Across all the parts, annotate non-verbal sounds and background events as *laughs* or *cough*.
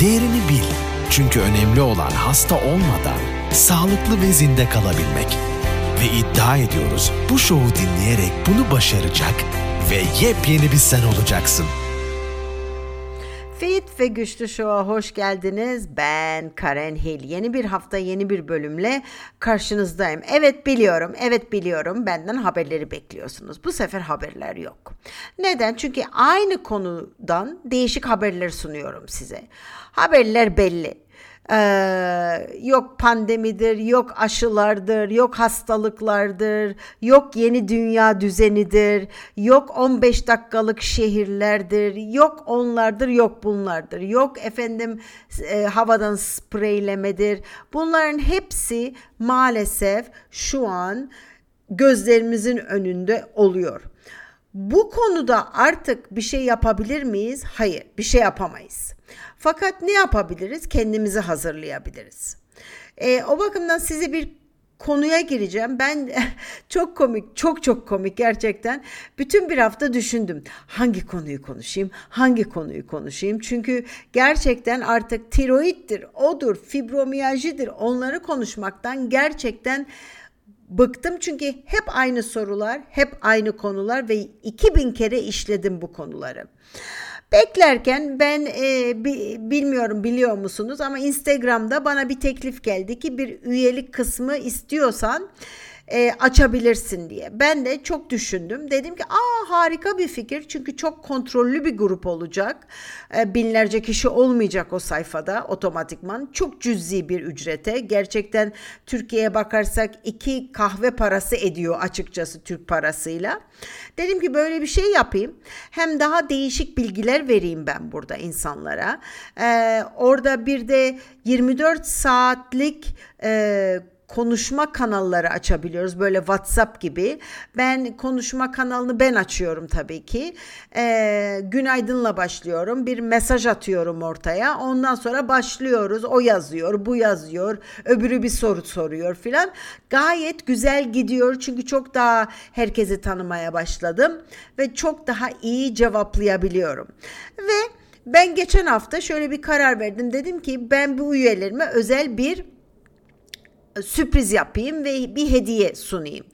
Değerini bil. Çünkü önemli olan hasta olmadan sağlıklı ve zinde kalabilmek. Ve iddia ediyoruz bu şovu dinleyerek bunu başaracak ve yepyeni bir sen olacaksın. Ve Güçlü Show'a hoş geldiniz. Ben Karen Hill. Yeni bir hafta yeni bir bölümle karşınızdayım. Evet biliyorum, evet biliyorum benden haberleri bekliyorsunuz. Bu sefer haberler yok. Neden? Çünkü aynı konudan değişik haberler sunuyorum size. Haberler belli. Ee, yok pandemidir, yok aşılardır, yok hastalıklardır, yok yeni dünya düzenidir, yok 15 dakikalık şehirlerdir, yok onlardır, yok bunlardır, yok efendim e, havadan spreylemedir. Bunların hepsi maalesef şu an gözlerimizin önünde oluyor. Bu konuda artık bir şey yapabilir miyiz? Hayır, bir şey yapamayız. Fakat ne yapabiliriz? Kendimizi hazırlayabiliriz. E, o bakımdan size bir konuya gireceğim. Ben *laughs* çok komik, çok çok komik gerçekten. Bütün bir hafta düşündüm. Hangi konuyu konuşayım? Hangi konuyu konuşayım? Çünkü gerçekten artık tiroiddir, odur, fibromiyaljidir. Onları konuşmaktan gerçekten bıktım çünkü hep aynı sorular, hep aynı konular ve 2000 kere işledim bu konuları. Beklerken ben e, bi, bilmiyorum biliyor musunuz ama Instagram'da bana bir teklif geldi ki bir üyelik kısmı istiyorsan e, açabilirsin diye. Ben de çok düşündüm. Dedim ki aa harika bir fikir çünkü çok kontrollü bir grup olacak. E, binlerce kişi olmayacak o sayfada otomatikman. Çok cüzi bir ücrete. Gerçekten Türkiye'ye bakarsak iki kahve parası ediyor açıkçası Türk parasıyla. Dedim ki böyle bir şey yapayım. Hem daha değişik bilgiler vereyim ben burada insanlara. E, orada bir de 24 saatlik e, konuşma kanalları açabiliyoruz böyle WhatsApp gibi. Ben konuşma kanalını ben açıyorum tabii ki. Ee, günaydınla başlıyorum. Bir mesaj atıyorum ortaya. Ondan sonra başlıyoruz. O yazıyor, bu yazıyor. Öbürü bir soru soruyor filan. Gayet güzel gidiyor çünkü çok daha herkesi tanımaya başladım ve çok daha iyi cevaplayabiliyorum. Ve ben geçen hafta şöyle bir karar verdim. Dedim ki ben bu üyelerime özel bir sürpriz yapayım ve bir hediye sunayım.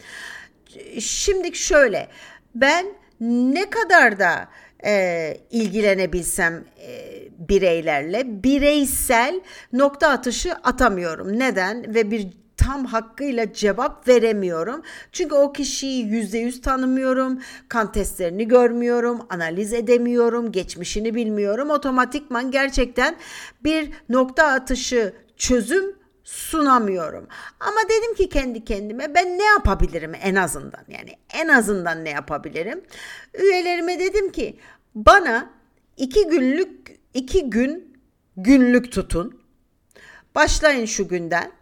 Şimdi şöyle ben ne kadar da e, ilgilenebilsem e, bireylerle bireysel nokta atışı atamıyorum. Neden? Ve bir tam hakkıyla cevap veremiyorum. Çünkü o kişiyi yüzde yüz tanımıyorum, kan testlerini görmüyorum, analiz edemiyorum, geçmişini bilmiyorum. Otomatikman gerçekten bir nokta atışı çözüm sunamıyorum. Ama dedim ki kendi kendime ben ne yapabilirim en azından yani en azından ne yapabilirim? Üyelerime dedim ki bana iki günlük iki gün günlük tutun. Başlayın şu günden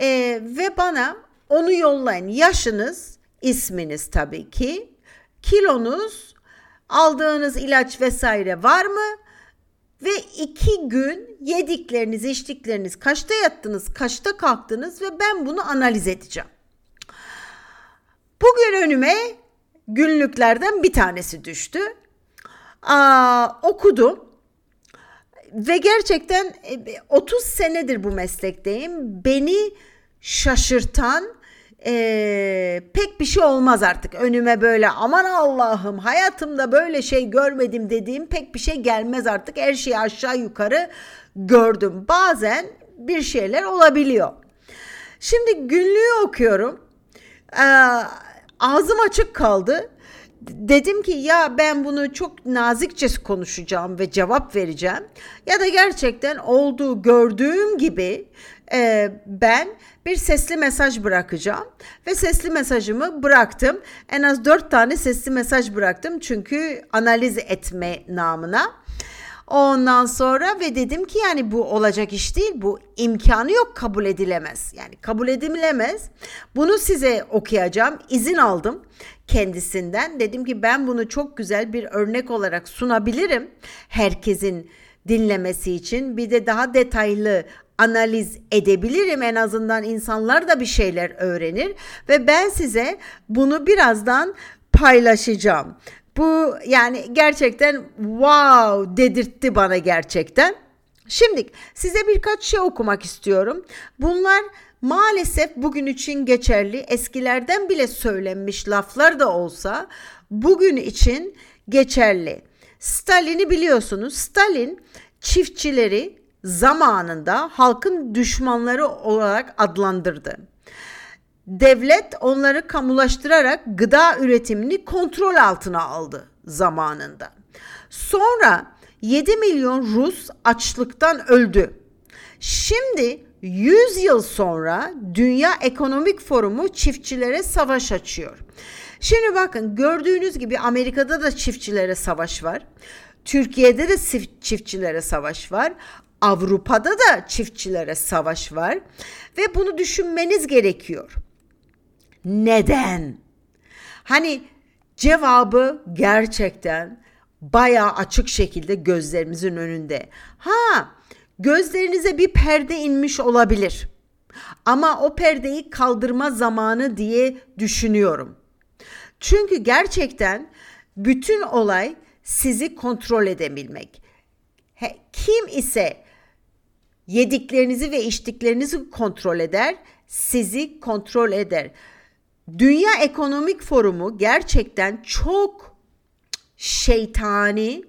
ee, ve bana onu yollayın. Yaşınız, isminiz tabii ki, kilonuz, aldığınız ilaç vesaire var mı? Ve iki gün yedikleriniz, içtikleriniz, kaçta yattınız, kaçta kalktınız ve ben bunu analiz edeceğim. Bugün önüme günlüklerden bir tanesi düştü. Aa, okudum ve gerçekten 30 e, senedir bu meslekteyim. Beni şaşırtan e, pek bir şey olmaz artık. Önüme böyle aman Allah'ım hayatımda böyle şey görmedim dediğim pek bir şey gelmez artık. Her şeyi aşağı yukarı gördüm. Bazen bir şeyler olabiliyor. Şimdi günlüğü okuyorum. Ee, ağzım açık kaldı. Dedim ki ya ben bunu çok nazikçe konuşacağım ve cevap vereceğim. Ya da gerçekten olduğu gördüğüm gibi e, ben bir sesli mesaj bırakacağım ve sesli mesajımı bıraktım. En az dört tane sesli mesaj bıraktım çünkü analiz etme namına. Ondan sonra ve dedim ki yani bu olacak iş değil. Bu imkanı yok kabul edilemez. Yani kabul edilemez. Bunu size okuyacağım. İzin aldım kendisinden. Dedim ki ben bunu çok güzel bir örnek olarak sunabilirim. Herkesin dinlemesi için bir de daha detaylı analiz edebilirim en azından insanlar da bir şeyler öğrenir ve ben size bunu birazdan paylaşacağım. Bu yani gerçekten wow dedirtti bana gerçekten. Şimdi size birkaç şey okumak istiyorum. Bunlar maalesef bugün için geçerli. Eskilerden bile söylenmiş laflar da olsa bugün için geçerli. Stalin'i biliyorsunuz. Stalin çiftçileri zamanında halkın düşmanları olarak adlandırdı. Devlet onları kamulaştırarak gıda üretimini kontrol altına aldı zamanında. Sonra 7 milyon Rus açlıktan öldü. Şimdi 100 yıl sonra Dünya Ekonomik Forumu çiftçilere savaş açıyor. Şimdi bakın gördüğünüz gibi Amerika'da da çiftçilere savaş var. Türkiye'de de çiftçilere savaş var. Avrupa'da da çiftçilere savaş var ve bunu düşünmeniz gerekiyor. Neden? Hani cevabı gerçekten bayağı açık şekilde gözlerimizin önünde. Ha, gözlerinize bir perde inmiş olabilir. Ama o perdeyi kaldırma zamanı diye düşünüyorum. Çünkü gerçekten bütün olay sizi kontrol edebilmek. He, kim ise yediklerinizi ve içtiklerinizi kontrol eder, sizi kontrol eder. Dünya Ekonomik Forumu gerçekten çok şeytani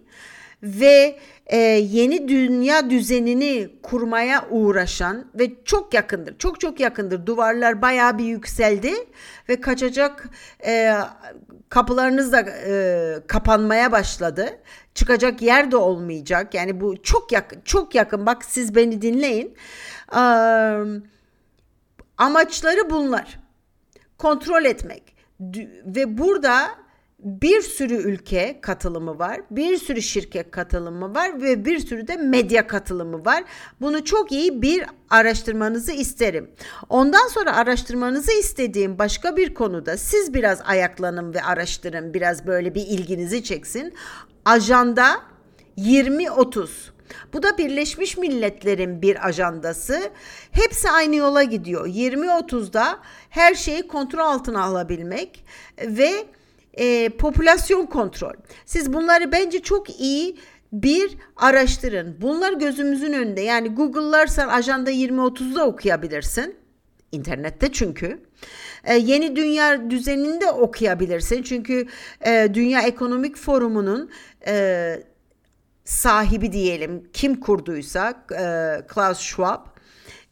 ve e, yeni dünya düzenini kurmaya uğraşan ve çok yakındır. Çok çok yakındır. Duvarlar bayağı bir yükseldi ve kaçacak e, kapılarınız da e, kapanmaya başladı. Çıkacak yer de olmayacak. Yani bu çok yakın, çok yakın. Bak siz beni dinleyin. E, amaçları bunlar. Kontrol etmek. Ve burada bir sürü ülke katılımı var, bir sürü şirket katılımı var ve bir sürü de medya katılımı var. Bunu çok iyi bir araştırmanızı isterim. Ondan sonra araştırmanızı istediğim başka bir konuda siz biraz ayaklanın ve araştırın, biraz böyle bir ilginizi çeksin. Ajanda 2030. Bu da Birleşmiş Milletler'in bir ajandası. Hepsi aynı yola gidiyor. 2030'da her şeyi kontrol altına alabilmek ve e, popülasyon kontrol. Siz bunları bence çok iyi bir araştırın. Bunlar gözümüzün önünde. Yani Google'larsan ajanda 2030'da okuyabilirsin. İnternette çünkü. Ee, yeni dünya düzeninde okuyabilirsin. Çünkü e, Dünya Ekonomik Forumu'nun e, sahibi diyelim kim kurduysa e, Klaus Schwab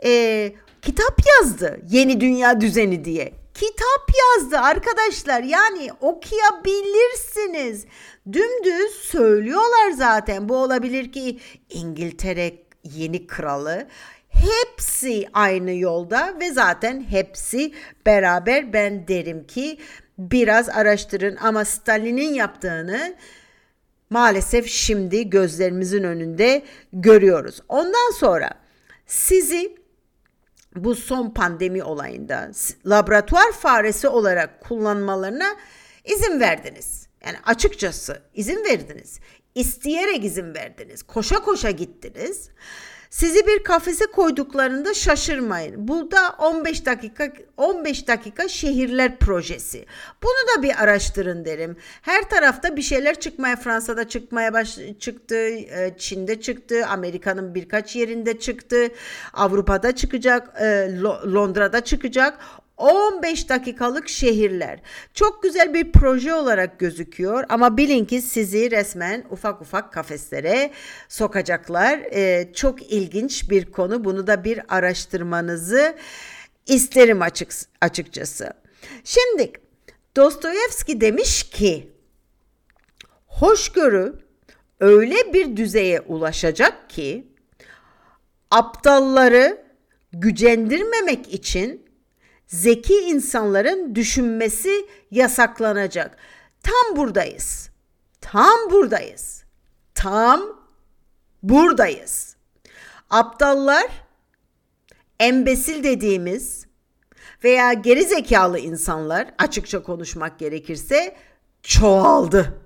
e, kitap yazdı. Yeni Dünya Düzeni diye kitap yazdı arkadaşlar. Yani okuyabilirsiniz. Dümdüz söylüyorlar zaten. Bu olabilir ki İngiltere yeni kralı hepsi aynı yolda ve zaten hepsi beraber ben derim ki biraz araştırın ama Stalin'in yaptığını maalesef şimdi gözlerimizin önünde görüyoruz. Ondan sonra sizi bu son pandemi olayında laboratuvar faresi olarak kullanmalarına izin verdiniz. Yani açıkçası izin verdiniz. İsteyerek izin verdiniz. Koşa koşa gittiniz. Sizi bir kafese koyduklarında şaşırmayın. Bu da 15 dakika 15 dakika şehirler projesi. Bunu da bir araştırın derim. Her tarafta bir şeyler çıkmaya Fransa'da çıkmaya baş çıktı, e, Çin'de çıktı, Amerika'nın birkaç yerinde çıktı, Avrupa'da çıkacak, e, Londra'da çıkacak. 15 dakikalık şehirler. Çok güzel bir proje olarak gözüküyor ama bilin ki sizi resmen ufak ufak kafeslere sokacaklar. Ee, çok ilginç bir konu. Bunu da bir araştırmanızı isterim açık, açıkçası. Şimdi Dostoyevski demiş ki hoşgörü öyle bir düzeye ulaşacak ki aptalları gücendirmemek için zeki insanların düşünmesi yasaklanacak. Tam buradayız. Tam buradayız. Tam buradayız. Aptallar embesil dediğimiz veya geri zekalı insanlar açıkça konuşmak gerekirse çoğaldı.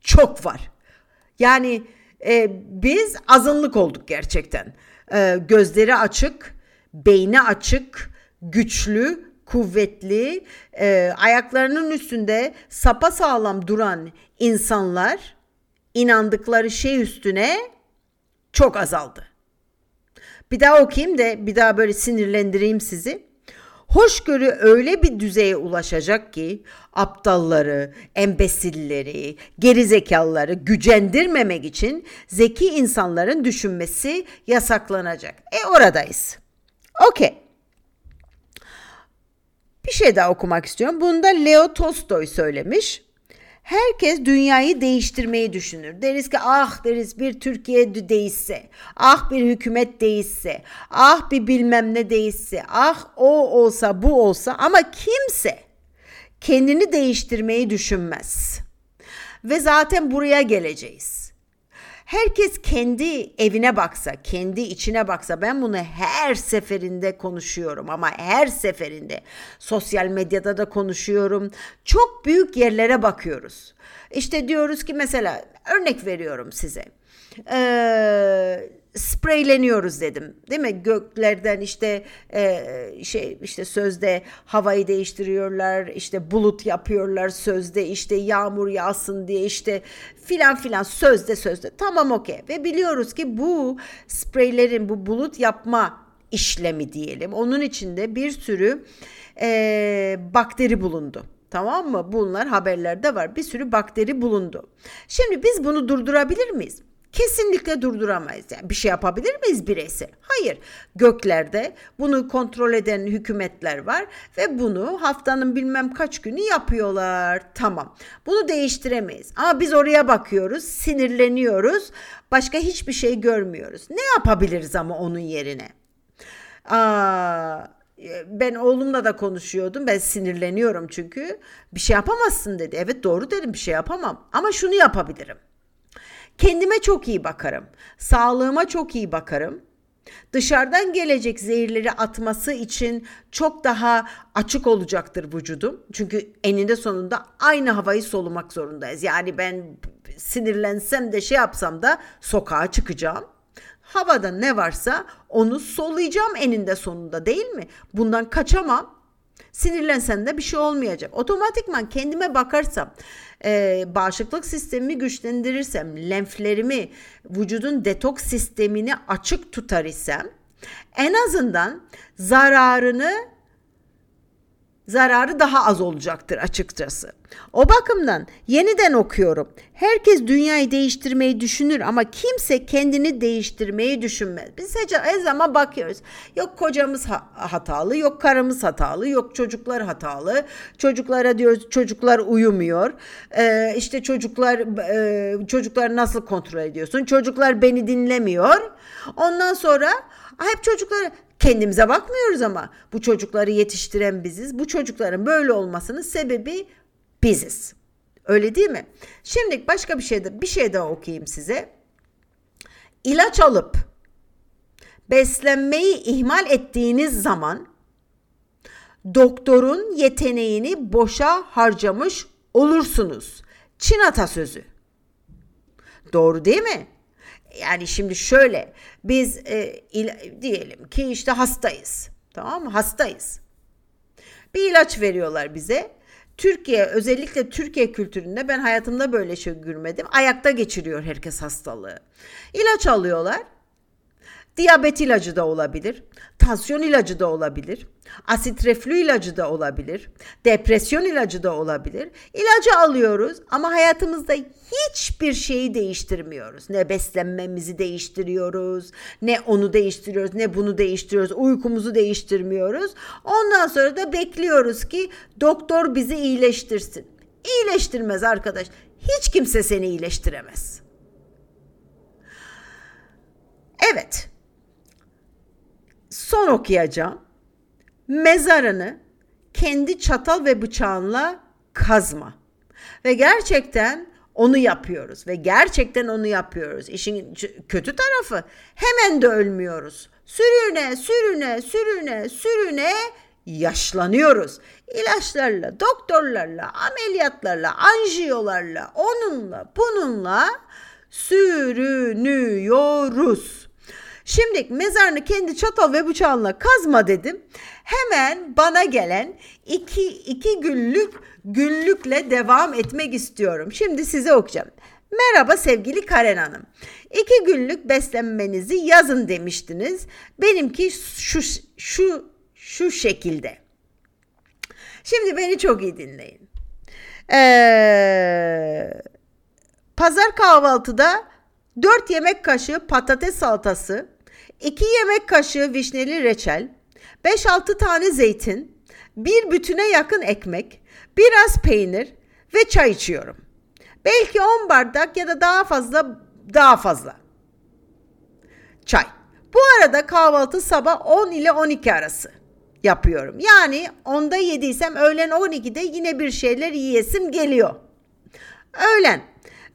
Çok var. Yani e, biz azınlık olduk gerçekten. E, gözleri açık, beyni açık, güçlü, kuvvetli, e, ayaklarının üstünde sapa sağlam duran insanlar inandıkları şey üstüne çok azaldı. Bir daha okuyayım da bir daha böyle sinirlendireyim sizi. Hoşgörü öyle bir düzeye ulaşacak ki aptalları, embesilleri, gerizekalıları gücendirmemek için zeki insanların düşünmesi yasaklanacak. E oradayız. Okey. Bir şey daha okumak istiyorum. Bunu da Leo Tolstoy söylemiş. Herkes dünyayı değiştirmeyi düşünür. Deriz ki ah deriz bir Türkiye değişse, ah bir hükümet değişse, ah bir bilmem ne değişse, ah o olsa bu olsa ama kimse kendini değiştirmeyi düşünmez. Ve zaten buraya geleceğiz. Herkes kendi evine baksa, kendi içine baksa ben bunu her seferinde konuşuyorum ama her seferinde sosyal medyada da konuşuyorum. Çok büyük yerlere bakıyoruz. İşte diyoruz ki mesela örnek veriyorum size. Ee, spreyleniyoruz dedim. Değil mi? Göklerden işte e, şey işte sözde havayı değiştiriyorlar, işte bulut yapıyorlar sözde işte yağmur yağsın diye işte filan filan sözde sözde. Tamam okey. Ve biliyoruz ki bu spreylerin bu bulut yapma işlemi diyelim. Onun içinde bir sürü e, bakteri bulundu. Tamam mı? Bunlar haberlerde var. Bir sürü bakteri bulundu. Şimdi biz bunu durdurabilir miyiz? Kesinlikle durduramayız. Yani bir şey yapabilir miyiz bireysel? Hayır. Göklerde bunu kontrol eden hükümetler var ve bunu haftanın bilmem kaç günü yapıyorlar. Tamam. Bunu değiştiremeyiz. Ama biz oraya bakıyoruz, sinirleniyoruz. Başka hiçbir şey görmüyoruz. Ne yapabiliriz ama onun yerine? Aa, ben oğlumla da konuşuyordum. Ben sinirleniyorum çünkü. Bir şey yapamazsın dedi. Evet doğru dedim bir şey yapamam. Ama şunu yapabilirim. Kendime çok iyi bakarım. Sağlığıma çok iyi bakarım. Dışarıdan gelecek zehirleri atması için çok daha açık olacaktır vücudum. Çünkü eninde sonunda aynı havayı solumak zorundayız. Yani ben sinirlensem de şey yapsam da sokağa çıkacağım. Havada ne varsa onu soluyacağım eninde sonunda değil mi? Bundan kaçamam. Sinirlensen de bir şey olmayacak. Otomatikman kendime bakarsam, e, bağışıklık sistemimi güçlendirirsem, lenflerimi, vücudun detoks sistemini açık tutar isem, en azından zararını zararı daha az olacaktır açıkçası. O bakımdan yeniden okuyorum. Herkes dünyayı değiştirmeyi düşünür ama kimse kendini değiştirmeyi düşünmez. Biz her zaman bakıyoruz. Yok kocamız hatalı, yok karımız hatalı, yok çocuklar hatalı. Çocuklara diyoruz çocuklar uyumuyor. Ee, işte çocuklar e, çocuklar nasıl kontrol ediyorsun? Çocuklar beni dinlemiyor. Ondan sonra hep çocuklara Kendimize bakmıyoruz ama bu çocukları yetiştiren biziz. Bu çocukların böyle olmasının sebebi biziz. Öyle değil mi? Şimdi başka bir şey de bir şey daha okuyayım size. İlaç alıp beslenmeyi ihmal ettiğiniz zaman doktorun yeteneğini boşa harcamış olursunuz. Çin atasözü. Doğru değil mi? Yani şimdi şöyle biz e, il, diyelim ki işte hastayız. Tamam mı? Hastayız. Bir ilaç veriyorlar bize. Türkiye özellikle Türkiye kültüründe ben hayatımda böyle şey görmedim. Ayakta geçiriyor herkes hastalığı. İlaç alıyorlar. Diyabet ilacı da olabilir. Tansiyon ilacı da olabilir. Asit reflü ilacı da olabilir. Depresyon ilacı da olabilir. İlacı alıyoruz ama hayatımızda hiçbir şeyi değiştirmiyoruz. Ne beslenmemizi değiştiriyoruz, ne onu değiştiriyoruz, ne bunu değiştiriyoruz. Uykumuzu değiştirmiyoruz. Ondan sonra da bekliyoruz ki doktor bizi iyileştirsin. İyileştirmez arkadaş. Hiç kimse seni iyileştiremez. Evet son okuyacağım. Mezarını kendi çatal ve bıçağınla kazma. Ve gerçekten onu yapıyoruz ve gerçekten onu yapıyoruz. İşin kötü tarafı hemen de ölmüyoruz. Sürüne, sürüne, sürüne, sürüne yaşlanıyoruz. İlaçlarla, doktorlarla, ameliyatlarla, anjiyolarla, onunla, bununla sürünüyoruz. Şimdi mezarını kendi çatal ve bıçağınla kazma dedim. Hemen bana gelen iki, iki günlük günlükle devam etmek istiyorum. Şimdi size okuyacağım. Merhaba sevgili Karen Hanım. İki günlük beslenmenizi yazın demiştiniz. Benimki şu şu şu şekilde. Şimdi beni çok iyi dinleyin. Ee, pazar kahvaltıda 4 yemek kaşığı patates salatası, 2 yemek kaşığı vişneli reçel, 5-6 tane zeytin, bir bütüne yakın ekmek, biraz peynir ve çay içiyorum. Belki 10 bardak ya da daha fazla daha fazla. Çay. Bu arada kahvaltı sabah 10 ile 12 arası yapıyorum. Yani onda yediysem öğlen 12'de yine bir şeyler yiyesim geliyor. Öğlen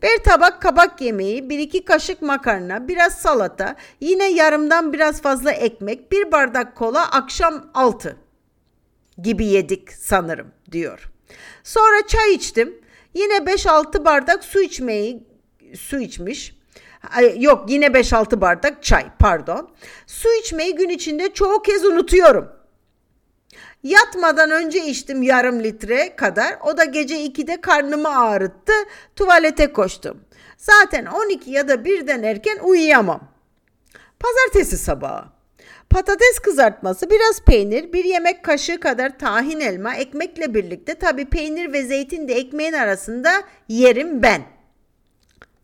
bir tabak kabak yemeği, bir iki kaşık makarna, biraz salata, yine yarımdan biraz fazla ekmek, bir bardak kola akşam 6 gibi yedik sanırım diyor. Sonra çay içtim. Yine 5-6 bardak su içmeyi su içmiş. Yok yine 5-6 bardak çay pardon. Su içmeyi gün içinde çoğu kez unutuyorum. Yatmadan önce içtim yarım litre kadar. O da gece 2'de karnımı ağrıttı. Tuvalete koştum. Zaten 12 ya da 1'den erken uyuyamam. Pazartesi sabahı. Patates kızartması, biraz peynir, bir yemek kaşığı kadar tahin elma, ekmekle birlikte tabi peynir ve zeytin de ekmeğin arasında yerim ben.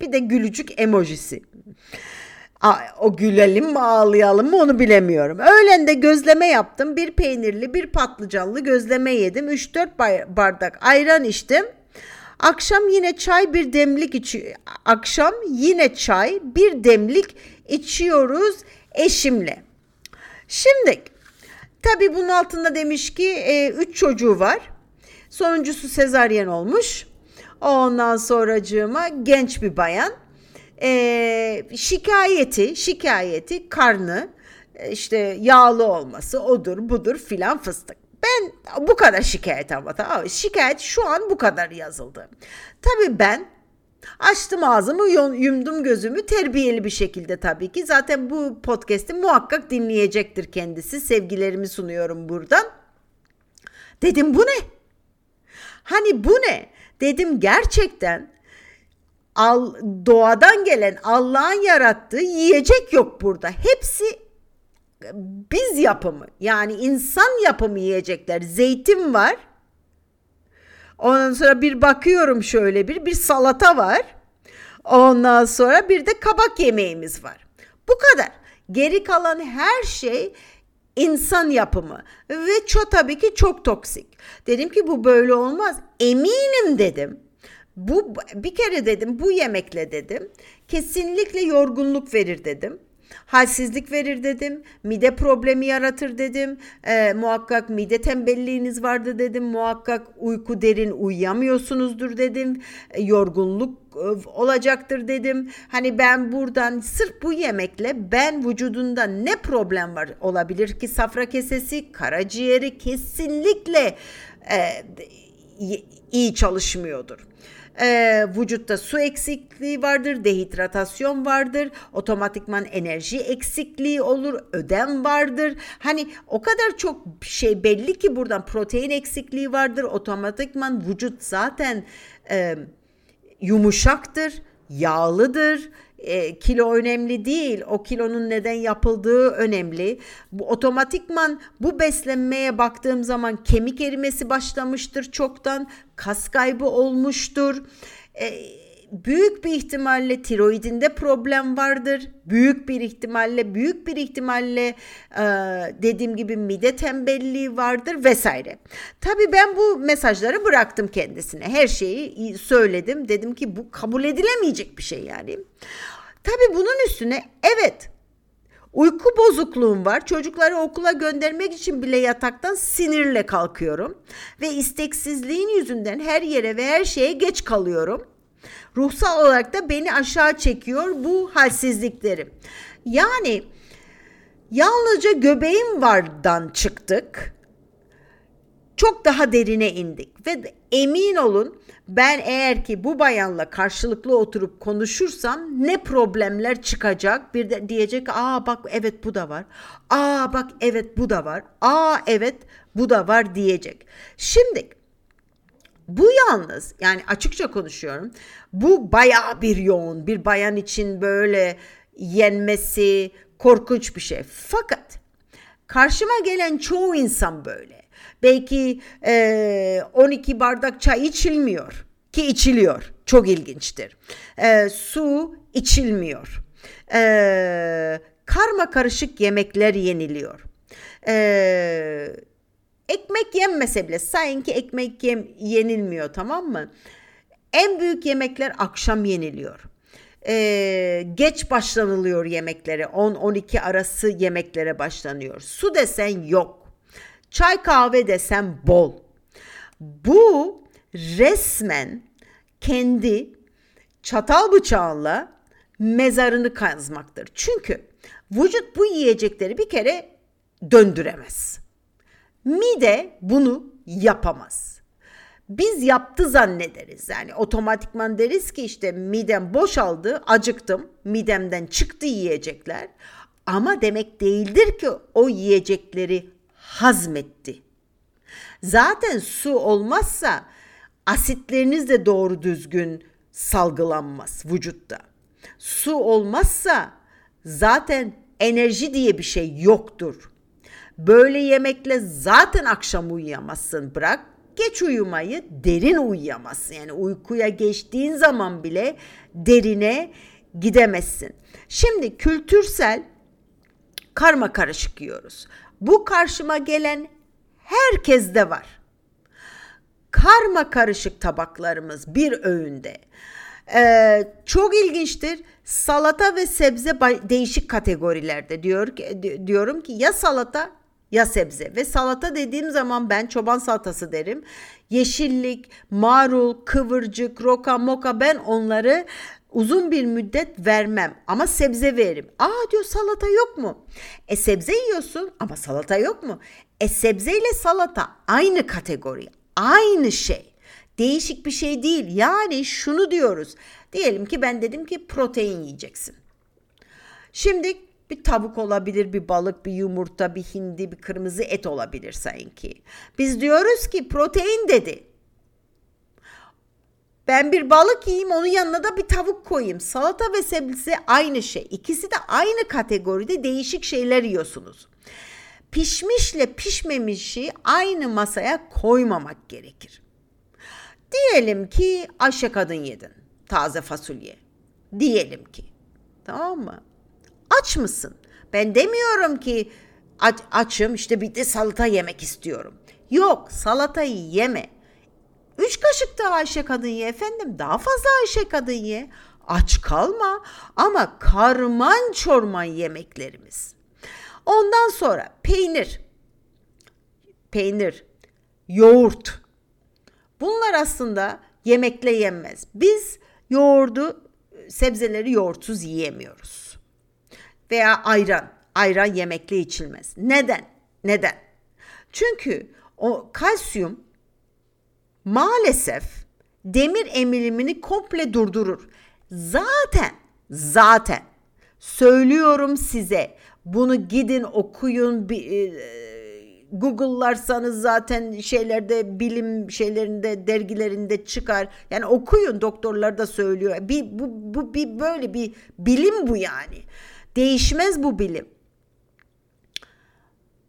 Bir de gülücük emojisi. O gülelim mi ağlayalım mı onu bilemiyorum. Öğlen de gözleme yaptım. Bir peynirli bir patlıcanlı gözleme yedim. 3-4 bardak ayran içtim. Akşam yine çay bir demlik içi akşam yine çay bir demlik içiyoruz eşimle. Şimdi tabi bunun altında demiş ki 3 e, çocuğu var. Sonuncusu sezaryen olmuş. Ondan sonracığıma genç bir bayan e, şikayeti, şikayeti karnı e, işte yağlı olması odur budur filan fıstık. Ben bu kadar şikayet ama şikayet şu an bu kadar yazıldı. Tabii ben açtım ağzımı yumdum gözümü terbiyeli bir şekilde tabii ki. Zaten bu podcast'i muhakkak dinleyecektir kendisi. Sevgilerimi sunuyorum buradan. Dedim bu ne? Hani bu ne? Dedim gerçekten al, doğadan gelen Allah'ın yarattığı yiyecek yok burada. Hepsi biz yapımı yani insan yapımı yiyecekler. Zeytin var. Ondan sonra bir bakıyorum şöyle bir bir salata var. Ondan sonra bir de kabak yemeğimiz var. Bu kadar. Geri kalan her şey insan yapımı ve çok tabii ki çok toksik. Dedim ki bu böyle olmaz. Eminim dedim bu bir kere dedim bu yemekle dedim kesinlikle yorgunluk verir dedim. Halsizlik verir dedim. Mide problemi yaratır dedim. E, muhakkak mide tembelliğiniz vardı dedim. Muhakkak uyku derin uyuyamıyorsunuzdur dedim. E, yorgunluk e, olacaktır dedim. Hani ben buradan sırf bu yemekle ben vücudunda ne problem var olabilir ki safra kesesi, karaciğeri kesinlikle e, iyi çalışmıyordur e, vücutta su eksikliği vardır, dehidratasyon vardır, otomatikman enerji eksikliği olur, ödem vardır. Hani o kadar çok şey belli ki buradan protein eksikliği vardır, otomatikman vücut zaten e, yumuşaktır, yağlıdır e, kilo önemli değil. O kilonun neden yapıldığı önemli. Bu otomatikman bu beslenmeye baktığım zaman kemik erimesi başlamıştır çoktan. Kas kaybı olmuştur. E, büyük bir ihtimalle tiroidinde problem vardır. Büyük bir ihtimalle, büyük bir ihtimalle e, dediğim gibi mide tembelliği vardır vesaire. Tabii ben bu mesajları bıraktım kendisine. Her şeyi söyledim. Dedim ki bu kabul edilemeyecek bir şey yani. Tabii bunun üstüne evet Uyku bozukluğum var. Çocukları okula göndermek için bile yataktan sinirle kalkıyorum. Ve isteksizliğin yüzünden her yere ve her şeye geç kalıyorum. Ruhsal olarak da beni aşağı çekiyor bu halsizliklerim. Yani yalnızca göbeğim vardan çıktık. Çok daha derine indik ve emin olun ben eğer ki bu bayanla karşılıklı oturup konuşursam ne problemler çıkacak bir de diyecek aa bak evet bu da var aa bak evet bu da var aa evet bu da var diyecek. Şimdi Bu yalnız yani açıkça konuşuyorum. Bu bayağı bir yoğun bir bayan için böyle yenmesi korkunç bir şey. Fakat karşıma gelen çoğu insan böyle. Belki e, 12 bardak çay içilmiyor ki içiliyor. Çok ilginçtir. E, su içilmiyor. E, karma karışık yemekler yeniliyor. E, ekmek yenmese bile sanki ekmek yem, yenilmiyor tamam mı? En büyük yemekler akşam yeniliyor. Ee, geç başlanılıyor yemeklere 10-12 arası yemeklere başlanıyor. Su desen yok. Çay kahve desen bol. Bu resmen kendi çatal bıçağıyla mezarını kazmaktır. Çünkü vücut bu yiyecekleri bir kere döndüremez. Mide bunu yapamaz. Biz yaptı zannederiz. Yani otomatikman deriz ki işte midem boşaldı, acıktım, midemden çıktı yiyecekler. Ama demek değildir ki o yiyecekleri hazmetti. Zaten su olmazsa asitleriniz de doğru düzgün salgılanmaz vücutta. Su olmazsa zaten enerji diye bir şey yoktur. Böyle yemekle zaten akşam uyuyamazsın. Bırak geç uyumayı derin uyuyamazsın. Yani uykuya geçtiğin zaman bile derine gidemezsin. Şimdi kültürsel karma karışık yiyoruz. Bu karşıma gelen herkeste var. Karma karışık tabaklarımız bir öğünde. Ee, çok ilginçtir. Salata ve sebze değişik kategorilerde diyor ki diyorum ki ya salata ya sebze ve salata dediğim zaman ben çoban salatası derim. Yeşillik, marul, kıvırcık, roka, moka ben onları uzun bir müddet vermem ama sebze veririm. Aa diyor salata yok mu? E sebze yiyorsun ama salata yok mu? E sebze ile salata aynı kategori, aynı şey. Değişik bir şey değil. Yani şunu diyoruz. Diyelim ki ben dedim ki protein yiyeceksin. Şimdi bir tavuk olabilir, bir balık, bir yumurta, bir hindi, bir kırmızı et olabilir sanki. Biz diyoruz ki protein dedi. Ben bir balık yiyeyim onun yanına da bir tavuk koyayım. Salata ve sebze aynı şey. İkisi de aynı kategoride değişik şeyler yiyorsunuz. Pişmişle pişmemişi aynı masaya koymamak gerekir. Diyelim ki Ayşe kadın yedin. Taze fasulye. Diyelim ki. Tamam mı? Aç mısın? Ben demiyorum ki aç, açım işte bir de salata yemek istiyorum. Yok salatayı yeme. Üç kaşık da Ayşe kadın ye efendim. Daha fazla Ayşe kadın ye. Aç kalma ama karman çorman yemeklerimiz. Ondan sonra peynir, peynir, yoğurt. Bunlar aslında yemekle yenmez. Biz yoğurdu, sebzeleri yoğurtsuz yiyemiyoruz. Veya ayran, ayran yemekle içilmez. Neden? Neden? Çünkü o kalsiyum maalesef demir emilimini komple durdurur. Zaten zaten söylüyorum size bunu gidin okuyun bir e, Google'larsanız zaten şeylerde bilim şeylerinde dergilerinde çıkar. Yani okuyun doktorlar da söylüyor. Bir bu bu bir böyle bir bilim bu yani. Değişmez bu bilim.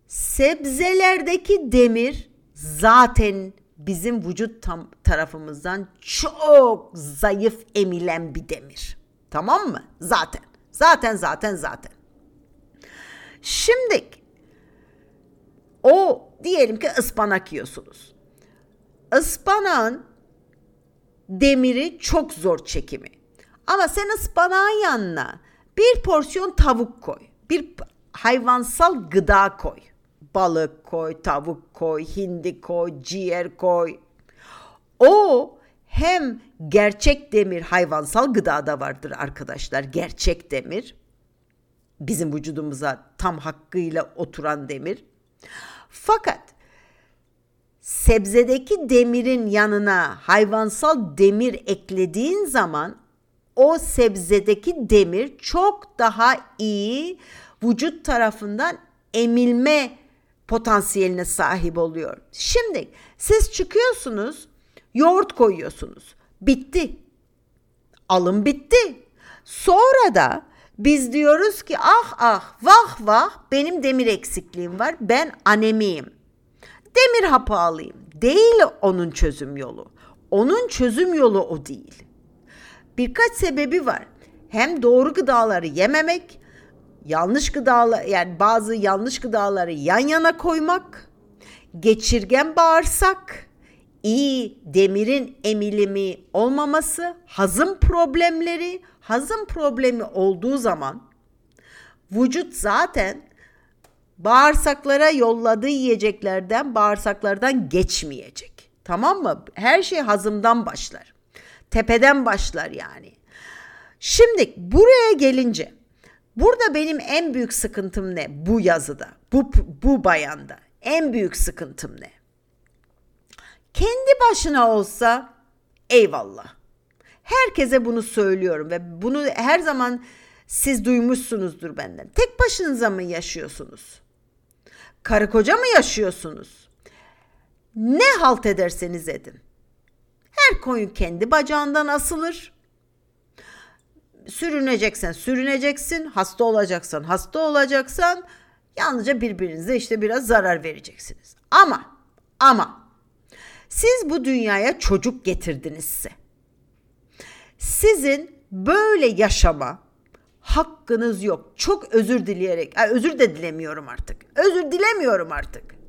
Sebzelerdeki demir zaten bizim vücut tam tarafımızdan çok zayıf emilen bir demir. Tamam mı? Zaten. Zaten zaten zaten. Şimdi o diyelim ki ıspanak yiyorsunuz. Ispanağın demiri çok zor çekimi. Ama sen ıspanağın yanına bir porsiyon tavuk koy. Bir hayvansal gıda koy. Balık koy, tavuk koy, hindi koy, ciğer koy. O hem gerçek demir hayvansal gıdada vardır arkadaşlar. Gerçek demir. Bizim vücudumuza tam hakkıyla oturan demir. Fakat sebzedeki demirin yanına hayvansal demir eklediğin zaman o sebzedeki demir çok daha iyi vücut tarafından emilme potansiyeline sahip oluyor. Şimdi siz çıkıyorsunuz Yoğurt koyuyorsunuz. Bitti. Alım bitti. Sonra da biz diyoruz ki ah ah vah vah benim demir eksikliğim var. Ben anemiyim. Demir hapı alayım. Değil onun çözüm yolu. Onun çözüm yolu o değil. Birkaç sebebi var. Hem doğru gıdaları yememek, yanlış gıdalar yani bazı yanlış gıdaları yan yana koymak, geçirgen bağırsak, iyi demirin emilimi olmaması, hazım problemleri, hazım problemi olduğu zaman vücut zaten bağırsaklara yolladığı yiyeceklerden bağırsaklardan geçmeyecek. Tamam mı? Her şey hazımdan başlar. Tepeden başlar yani. Şimdi buraya gelince burada benim en büyük sıkıntım ne bu yazıda, bu bu bayanda? En büyük sıkıntım ne? Kendi başına olsa eyvallah. Herkese bunu söylüyorum ve bunu her zaman siz duymuşsunuzdur benden. Tek başınıza mı yaşıyorsunuz? Karı koca mı yaşıyorsunuz? Ne halt ederseniz edin. Her koyun kendi bacağından asılır. Sürüneceksen sürüneceksin, hasta olacaksan hasta olacaksan yalnızca birbirinize işte biraz zarar vereceksiniz. Ama ama siz bu dünyaya çocuk getirdinizse sizin böyle yaşama hakkınız yok. Çok özür dileyerek, özür de dilemiyorum artık. Özür dilemiyorum artık.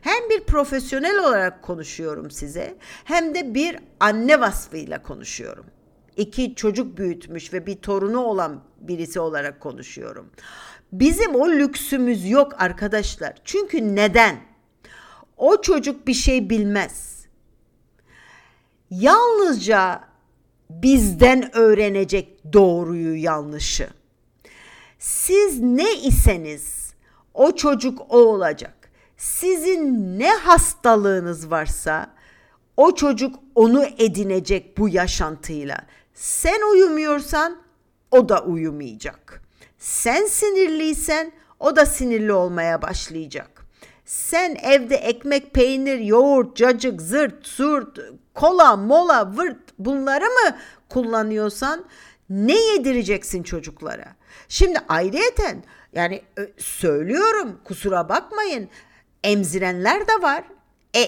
Hem bir profesyonel olarak konuşuyorum size hem de bir anne vasfıyla konuşuyorum. İki çocuk büyütmüş ve bir torunu olan birisi olarak konuşuyorum. Bizim o lüksümüz yok arkadaşlar. Çünkü neden? O çocuk bir şey bilmez. Yalnızca bizden öğrenecek doğruyu yanlışı. Siz ne iseniz o çocuk o olacak. Sizin ne hastalığınız varsa o çocuk onu edinecek bu yaşantıyla. Sen uyumuyorsan o da uyumayacak. Sen sinirliysen o da sinirli olmaya başlayacak. Sen evde ekmek, peynir, yoğurt, cacık, zırt, surt, kola, mola, vırt bunları mı kullanıyorsan ne yedireceksin çocuklara? Şimdi ayrıyeten yani söylüyorum kusura bakmayın emzirenler de var. E,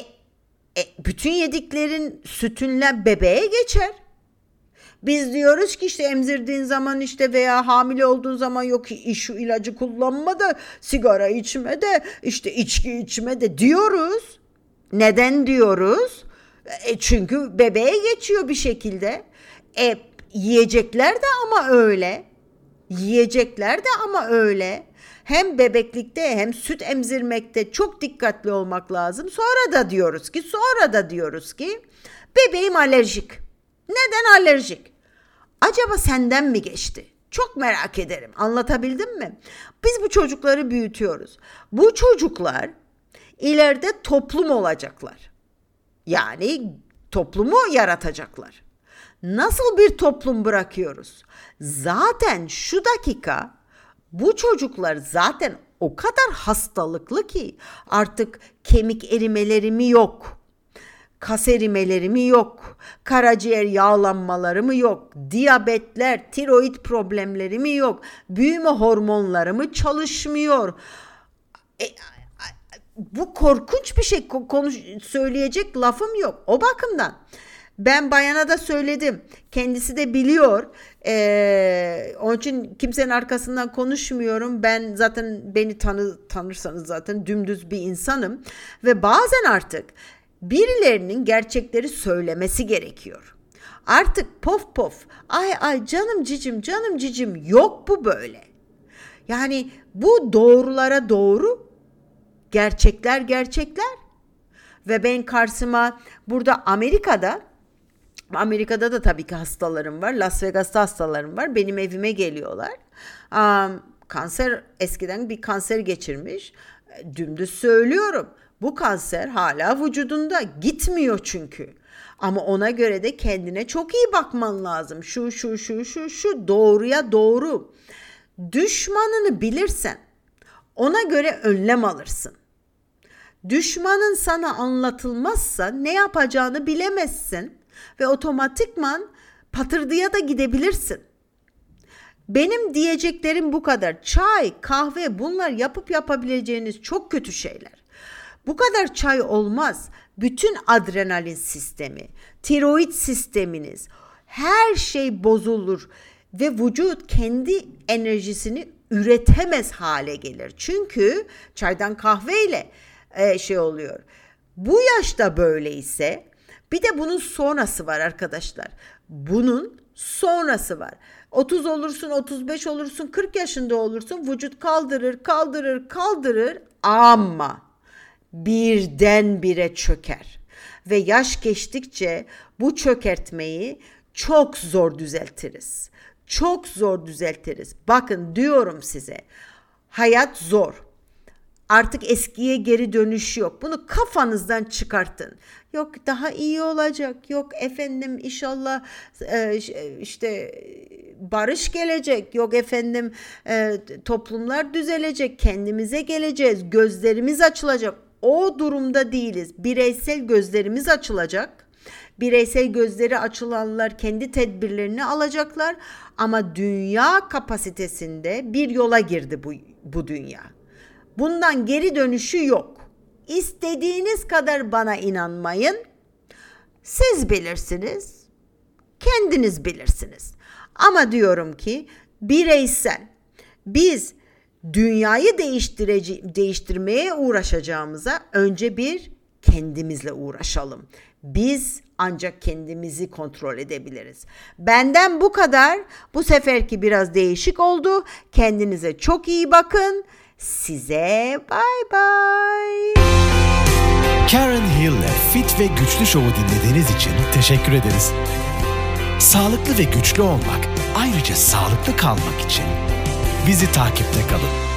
e bütün yediklerin sütünle bebeğe geçer. Biz diyoruz ki işte emzirdiğin zaman işte veya hamile olduğun zaman yok şu ilacı kullanma da sigara içme de işte içki içme de diyoruz. Neden diyoruz? E çünkü bebeğe geçiyor bir şekilde. E yiyecekler de ama öyle. Yiyecekler de ama öyle. Hem bebeklikte hem süt emzirmekte çok dikkatli olmak lazım. Sonra da diyoruz ki sonra da diyoruz ki bebeğim alerjik. Neden alerjik? Acaba senden mi geçti? Çok merak ederim. Anlatabildim mi? Biz bu çocukları büyütüyoruz. Bu çocuklar ileride toplum olacaklar. Yani toplumu yaratacaklar. Nasıl bir toplum bırakıyoruz? Zaten şu dakika bu çocuklar zaten o kadar hastalıklı ki artık kemik erimeleri mi yok? Kas erimeleri mi yok? Karaciğer yağlanmaları mı yok? Diyabetler, tiroid problemleri mi yok? Büyüme hormonları mı çalışmıyor? E, bu korkunç bir şey konuş söyleyecek lafım yok. O bakımdan ben bayana da söyledim. Kendisi de biliyor. Ee, onun için kimsenin arkasından konuşmuyorum. Ben zaten beni tanı tanırsanız zaten dümdüz bir insanım ve bazen artık birilerinin gerçekleri söylemesi gerekiyor. Artık pof pof ay ay canım cicim canım cicim yok bu böyle. Yani bu doğrulara doğru Gerçekler gerçekler. Ve ben karşıma burada Amerika'da Amerika'da da tabii ki hastalarım var. Las Vegas'ta hastalarım var. Benim evime geliyorlar. Um, kanser eskiden bir kanser geçirmiş. Dümdüz söylüyorum. Bu kanser hala vücudunda gitmiyor çünkü. Ama ona göre de kendine çok iyi bakman lazım. Şu şu şu şu şu doğruya doğru. Düşmanını bilirsen ona göre önlem alırsın. Düşmanın sana anlatılmazsa ne yapacağını bilemezsin ve otomatikman patırdıya da gidebilirsin. Benim diyeceklerim bu kadar. Çay, kahve bunlar yapıp yapabileceğiniz çok kötü şeyler. Bu kadar çay olmaz. Bütün adrenalin sistemi, tiroid sisteminiz, her şey bozulur ve vücut kendi enerjisini üretemez hale gelir. Çünkü çaydan kahveyle e, şey oluyor. Bu yaşta böyle ise bir de bunun sonrası var arkadaşlar. Bunun sonrası var. 30 olursun, 35 olursun, 40 yaşında olursun vücut kaldırır, kaldırır, kaldırır ama birdenbire çöker. Ve yaş geçtikçe bu çökertmeyi çok zor düzeltiriz. Çok zor düzeltiriz. Bakın diyorum size. Hayat zor. Artık eskiye geri dönüş yok. Bunu kafanızdan çıkartın. Yok daha iyi olacak. Yok efendim inşallah e, işte barış gelecek. Yok efendim e, toplumlar düzelecek. Kendimize geleceğiz. Gözlerimiz açılacak. O durumda değiliz. Bireysel gözlerimiz açılacak. Bireysel gözleri açılanlar kendi tedbirlerini alacaklar ama dünya kapasitesinde bir yola girdi bu bu dünya. Bundan geri dönüşü yok. İstediğiniz kadar bana inanmayın. Siz bilirsiniz. Kendiniz bilirsiniz. Ama diyorum ki bireysel biz dünyayı değiştirece değiştirmeye uğraşacağımıza önce bir kendimizle uğraşalım. Biz ancak kendimizi kontrol edebiliriz. Benden bu kadar. Bu seferki biraz değişik oldu. Kendinize çok iyi bakın. Size bay bay. Karen Hill'le Fit ve Güçlü Show'u dinlediğiniz için teşekkür ederiz. Sağlıklı ve güçlü olmak, ayrıca sağlıklı kalmak için bizi takipte kalın.